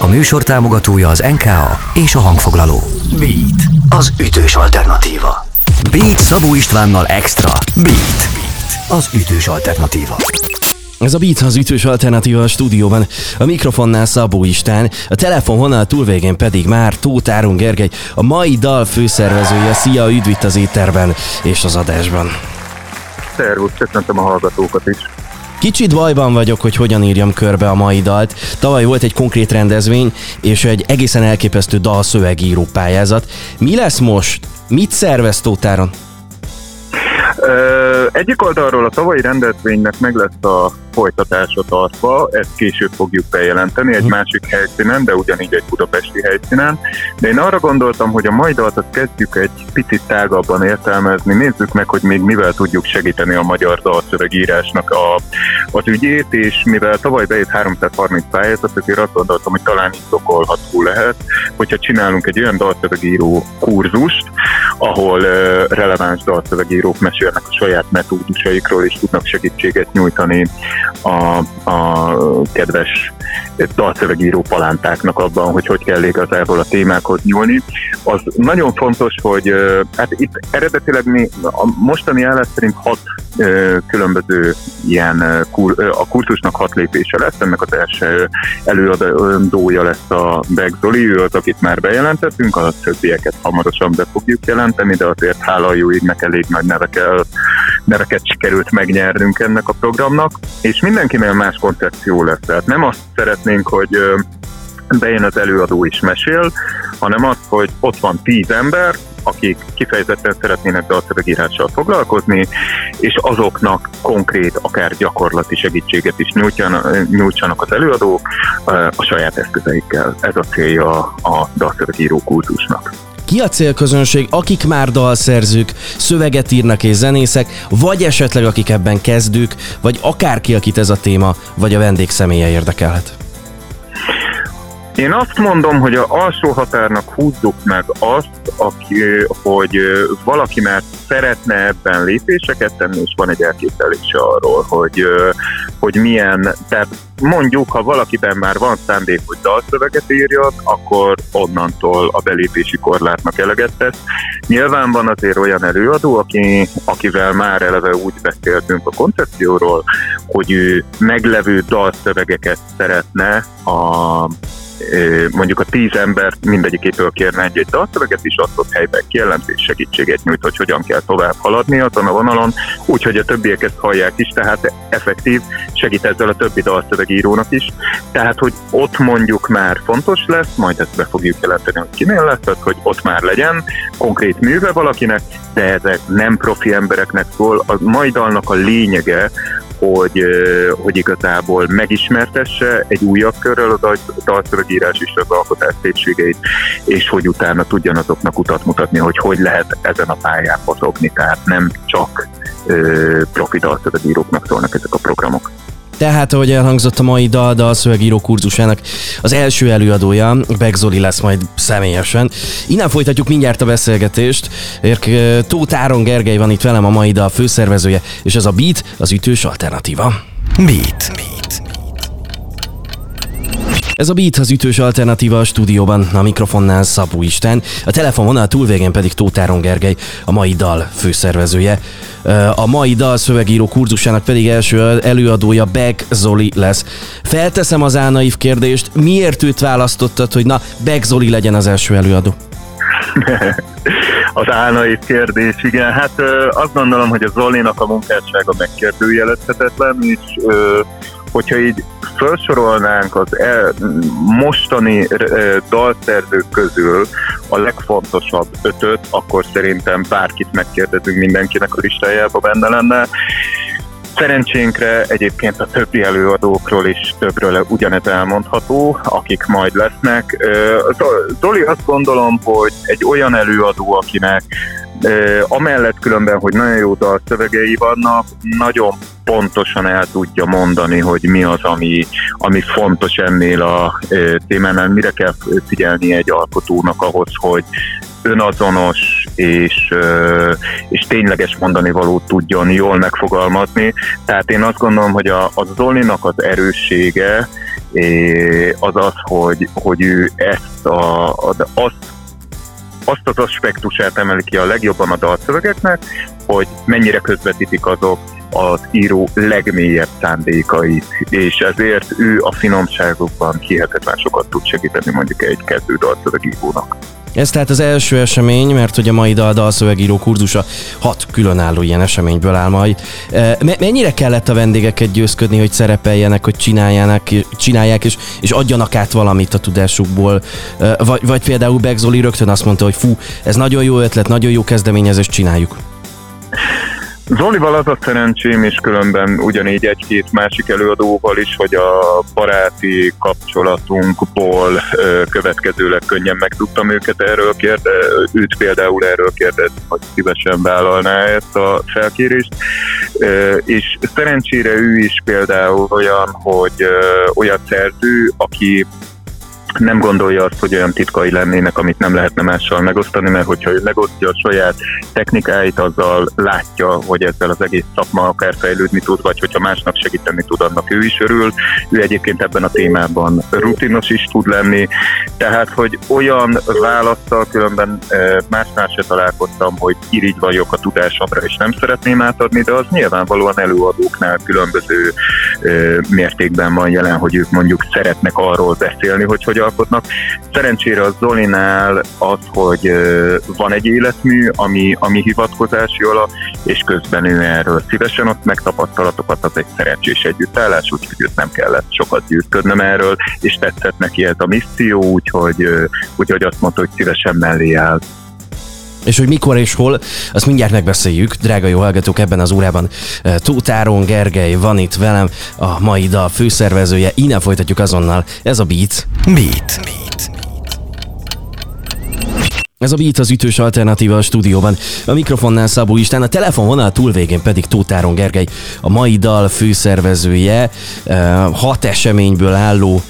A műsor támogatója az NKA és a hangfoglaló. Beat, az ütős alternatíva. Beat Szabó Istvánnal Extra. Beat, az ütős alternatíva. Ez a Beat az ütős alternatíva a stúdióban. A mikrofonnál Szabó Istán, a telefonvonal túlvégén pedig már Tóth Áron Gergely, a mai dal főszervezője. Szia, üdv itt az étterben és az adásban. Szervusz, köszöntöm a hallgatókat is. Kicsit bajban vagyok, hogy hogyan írjam körbe a mai dalt. Tavaly volt egy konkrét rendezvény, és egy egészen elképesztő dalszövegíró pályázat. Mi lesz most? Mit szervez Tótáron? Egyik oldalról a tavalyi rendezvénynek meg lesz a folytatása tartva, ezt később fogjuk bejelenteni egy másik helyszínen, de ugyanígy egy budapesti helyszínen. De én arra gondoltam, hogy a mai dalt kezdjük egy picit tágabban értelmezni, nézzük meg, hogy még mivel tudjuk segíteni a magyar dalszövegírásnak a, az ügyét, és mivel tavaly bejött 330 pályázat, ezért azt gondoltam, hogy talán indokolható lehet, hogyha csinálunk egy olyan dalszövegíró kurzust, ahol releváns dalszövegírók mesélnek a saját metódusaikról, és tudnak segítséget nyújtani a, a kedves dalszövegíró palántáknak abban, hogy hogy kell igazából a témákhoz nyúlni. Az nagyon fontos, hogy hát itt eredetileg mi a mostani állat szerint hat különböző ilyen, a kurzusnak hat lépése lesz, ennek az első előadója lesz a Beck Zoli, ő az, akit már bejelentettünk, a többieket hamarosan be fogjuk jelenteni, de azért hála jó égnek elég nagy nevekkel, neveket sikerült megnyernünk ennek a programnak, és mindenkinél más koncepció lesz. Tehát nem azt szeretnénk, hogy bejön az előadó is mesél, hanem az, hogy ott van tíz ember, akik kifejezetten szeretnének dalszövegírással foglalkozni, és azoknak konkrét, akár gyakorlati segítséget is nyújtsanak az előadók a saját eszközeikkel. Ez a célja a dalszövegíró kultusnak. Ki a célközönség, akik már dalszerzők, szöveget írnak és zenészek, vagy esetleg akik ebben kezdők, vagy akárki, akit ez a téma, vagy a vendég személye érdekelhet? Én azt mondom, hogy a alsó határnak húzzuk meg azt, aki, hogy valaki már szeretne ebben lépéseket tenni, és van egy elképzelése arról, hogy, hogy milyen, tehát mondjuk, ha valakiben már van szándék, hogy dalszöveget írjon, akkor onnantól a belépési korlátnak eleget tesz. Nyilván van azért olyan előadó, aki, akivel már eleve úgy beszéltünk a koncepcióról, hogy ő meglevő dalszövegeket szeretne a mondjuk a tíz ember mindegyikéből kérne egy-egy dalszöveget, és azt ott helyben kijelentés segítséget nyújt, hogy hogyan kell tovább haladni azon a vonalon, úgyhogy a többiek ezt hallják is, tehát effektív segít ezzel a többi dalszövegírónak is. Tehát, hogy ott mondjuk már fontos lesz, majd ezt be fogjuk jelenteni, hogy kinél lesz, tehát, hogy ott már legyen konkrét műve valakinek, de ezek nem profi embereknek szól. A mai dalnak a lényege, hogy, hogy igazából megismertesse egy újabb körrel a dalszövegírás és az alkotás szépségeit, és hogy utána tudjon azoknak utat mutatni, hogy hogy lehet ezen a pályán mozogni, tehát nem csak profi dalszövegíróknak szólnak ezek a programok. Tehát, ahogy elhangzott a mai dal, a szövegíró kurzusának az első előadója, Beck Zoli lesz majd személyesen. Innen folytatjuk mindjárt a beszélgetést. Tóth Áron Gergely van itt velem a mai dal főszervezője, és ez a Beat, az ütős alternatíva. Beat. Beat. Ez a Beat az ütős alternatíva a stúdióban, a mikrofonnál Szabó Isten, a telefonvonal túlvégén pedig Tótáron Gergely, a mai dal főszervezője. A mai dal szövegíró kurzusának pedig első előadója Beck Zoli lesz. Felteszem az álnaív kérdést, miért őt választottad, hogy na, Beck Zoli legyen az első előadó? az álnaív kérdés, igen. Hát azt gondolom, hogy a Zolinak a munkássága megkérdőjelezhetetlen, és hogyha így felsorolnánk az el, mostani e, dalszerzők közül a legfontosabb ötöt, akkor szerintem bárkit megkérdezünk, mindenkinek a listájában benne lenne. Szerencsénkre egyébként a többi előadókról is többről ugyanez elmondható, akik majd lesznek. Zoli azt gondolom, hogy egy olyan előadó, akinek amellett különben, hogy nagyon jó dalszövegei vannak, nagyon pontosan el tudja mondani, hogy mi az, ami, ami fontos ennél a témánál, mire kell figyelni egy alkotónak ahhoz, hogy önazonos és, és tényleges mondani valót tudjon jól megfogalmazni. Tehát én azt gondolom, hogy a, a Zolinak az erőssége, az az, hogy, hogy ő ezt a, azt azt az aspektusát emeli ki a legjobban a dalszövegeknek, hogy mennyire közvetítik azok az író legmélyebb szándékait, és ezért ő a finomságokban hihetetlen sokat tud segíteni mondjuk egy kezdő dalszövegírónak. Ez tehát az első esemény, mert hogy a mai dal dalszövegíró kurzusa hat különálló ilyen eseményből áll majd. E, mennyire kellett a vendégeket győzködni, hogy szerepeljenek, hogy csinálják, csinálják és, és adjanak át valamit a tudásukból? E, vagy, vagy például Begzoli rögtön azt mondta, hogy fú, ez nagyon jó ötlet, nagyon jó kezdeményezés, csináljuk. Zolival az a szerencsém, és különben ugyanígy egy-két másik előadóval is, hogy a baráti kapcsolatunkból következőleg könnyen meg tudtam őket erről kérde, őt például erről kérdezni, hogy szívesen vállalná ezt a felkérést. És szerencsére ő is például olyan, hogy olyan szerző, aki nem gondolja azt, hogy olyan titkai lennének, amit nem lehetne mással megosztani, mert hogyha ő megosztja a saját technikáit, azzal látja, hogy ezzel az egész szakma akár fejlődni tud, vagy hogyha másnak segíteni tud, annak ő is örül. Ő egyébként ebben a témában rutinos is tud lenni, tehát, hogy olyan választal különben másnál se találkoztam, hogy irigy vagyok a tudásomra, és nem szeretném átadni, de az nyilvánvalóan előadóknál különböző mértékben van jelen, hogy ők mondjuk szeretnek arról beszélni, hogy hogy alkotnak. Szerencsére a Zolinál az, hogy van egy életmű, ami, ami hivatkozási alap, és közben ő erről szívesen ott megtapasztalatokat, az egy szerencsés együttállás, úgyhogy őt nem kellett sokat győzködnöm erről, és tetszett neki ez a misszió, úgyhogy, úgyhogy azt mondta, hogy szívesen mellé áll. És hogy mikor és hol, azt mindjárt megbeszéljük. Drága jó hallgatók, ebben az órában Tóth Áron Gergely van itt velem, a mai dal főszervezője. Innen folytatjuk azonnal. Ez a Beat. Beat. Beat. Ez a Beat az ütős alternatíva a stúdióban. A mikrofonnál Szabó Istán, a telefonvonal túlvégén pedig Tótáron Gergely, a mai dal főszervezője, hat eseményből álló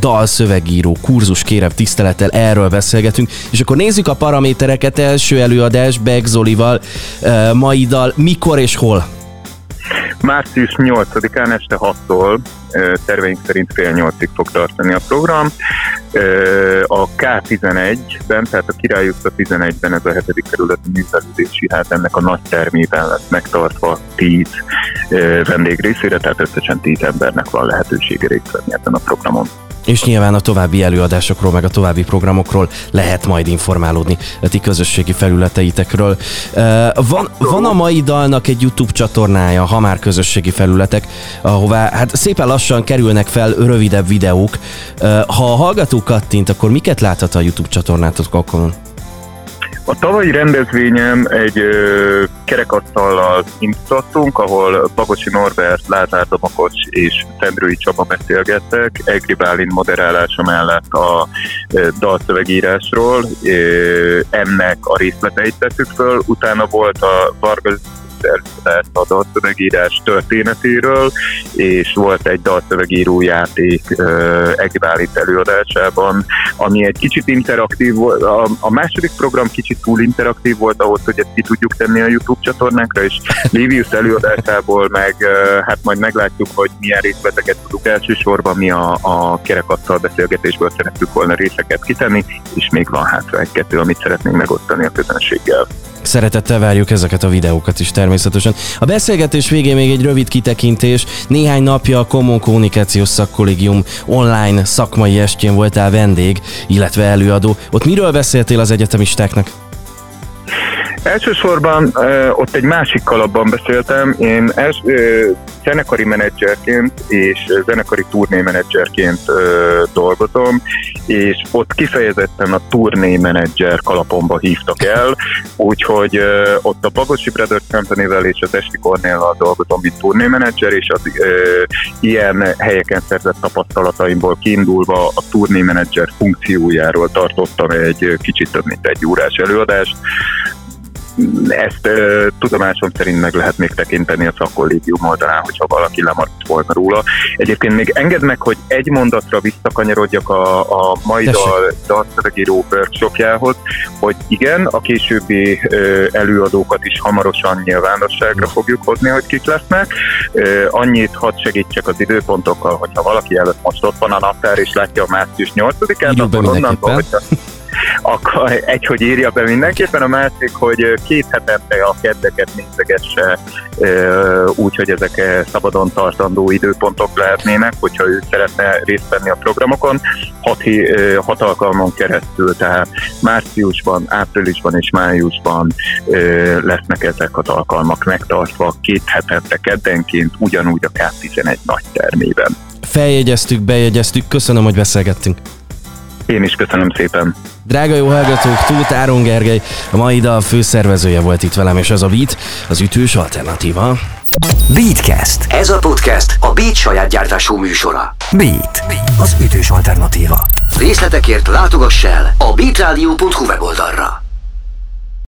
dalszövegíró kurzus kérem tisztelettel, erről beszélgetünk. És akkor nézzük a paramétereket, első előadás Beg Zolival, mai dal, mikor és hol? Március 8-án este 6-tól terveink szerint fél nyolcig fog tartani a program. A K11-ben, tehát a Király utca 11-ben ez a hetedik kerületi művelődési hát ennek a nagy termében lesz megtartva 10 vendég részére, tehát összesen 10 embernek van lehetősége részt venni ebben a programon. És nyilván a további előadásokról, meg a további programokról lehet majd informálódni a ti közösségi felületeitekről. Van, van a mai dalnak egy YouTube csatornája, ha már közösségi felületek, ahová hát szépen lassan kerülnek fel rövidebb videók. Ha a hallgató kattint, akkor miket láthat a YouTube csatornátokon? A tavalyi rendezvényem egy ö, kerekasztallal indítottunk, ahol Bagosi Norbert, Lázár Domakos és Szendrői Csaba beszélgettek Egri Bálint moderálása mellett a ö, dalszövegírásról. Ö, ennek a részleteit tettük föl, utána volt a Varga elszállt a dalszövegírás történetéről, és volt egy dalszövegíró játék Egybálint előadásában, ami egy kicsit interaktív volt. A, a második program kicsit túl interaktív volt ahhoz, hogy ezt ki tudjuk tenni a YouTube csatornánkra, és Livius előadásából meg hát majd meglátjuk, hogy milyen részleteket tudunk elsősorban mi a, a kerekasztal beszélgetésből szerettük volna részeket kitenni, és még van hátra egy-kettő, amit szeretnénk megosztani a közönséggel. Szeretettel várjuk ezeket a videókat is természetesen. A beszélgetés végén még egy rövid kitekintés. Néhány napja a Common Kommunikációs Szakkollégium online szakmai estjén voltál vendég, illetve előadó. Ott miről beszéltél az egyetemistáknak? Elsősorban ott egy másik kalapban beszéltem. Én els, zenekari menedzserként és zenekari turné menedzserként dolgozom, és ott kifejezetten a turné menedzser kalapomba hívtak el, úgyhogy ott a Bagosi Brothers company és az Esti Cornéllal dolgozom, mint turné menedzser, és az ilyen helyeken szerzett tapasztalataimból kiindulva a turné menedzser funkciójáról tartottam egy kicsit több mint egy órás előadást, ezt tudomásom szerint meg lehet még tekinteni a szakkollégium oldalán, hogyha valaki lemaradt volna róla. Egyébként még engedd meg, hogy egy mondatra visszakanyarodjak a, a mai dal, dalszövegíró workshopjához, hogy igen, a későbbi előadókat is hamarosan nyilvánosságra fogjuk hozni, hogy kik lesznek. Annyit hadd segítsek az időpontokkal, hogyha valaki előtt most ott van a naptár és látja a március 8-át, akkor onnantól, hogyha akkor egy, hogy írja be mindenképpen, a másik, hogy két hetente a kedveket nézegesse úgy, hogy ezek szabadon tartandó időpontok lehetnének, hogyha ő szeretne részt venni a programokon, hat, hat alkalmon keresztül, tehát márciusban, áprilisban és májusban lesznek ezek az alkalmak megtartva két hetente keddenként, ugyanúgy a K11 nagy termében. Feljegyeztük, bejegyeztük, köszönöm, hogy beszélgettünk. Én is köszönöm szépen. Drága jó hallgatók, Tóth Áron Gergely, a mai dal főszervezője volt itt velem, és ez a Beat, az ütős alternatíva. Beatcast. Ez a podcast a Beat saját gyártású műsora. Beat, az ütős alternatíva. Részletekért látogass el a beatradio.hu weboldalra.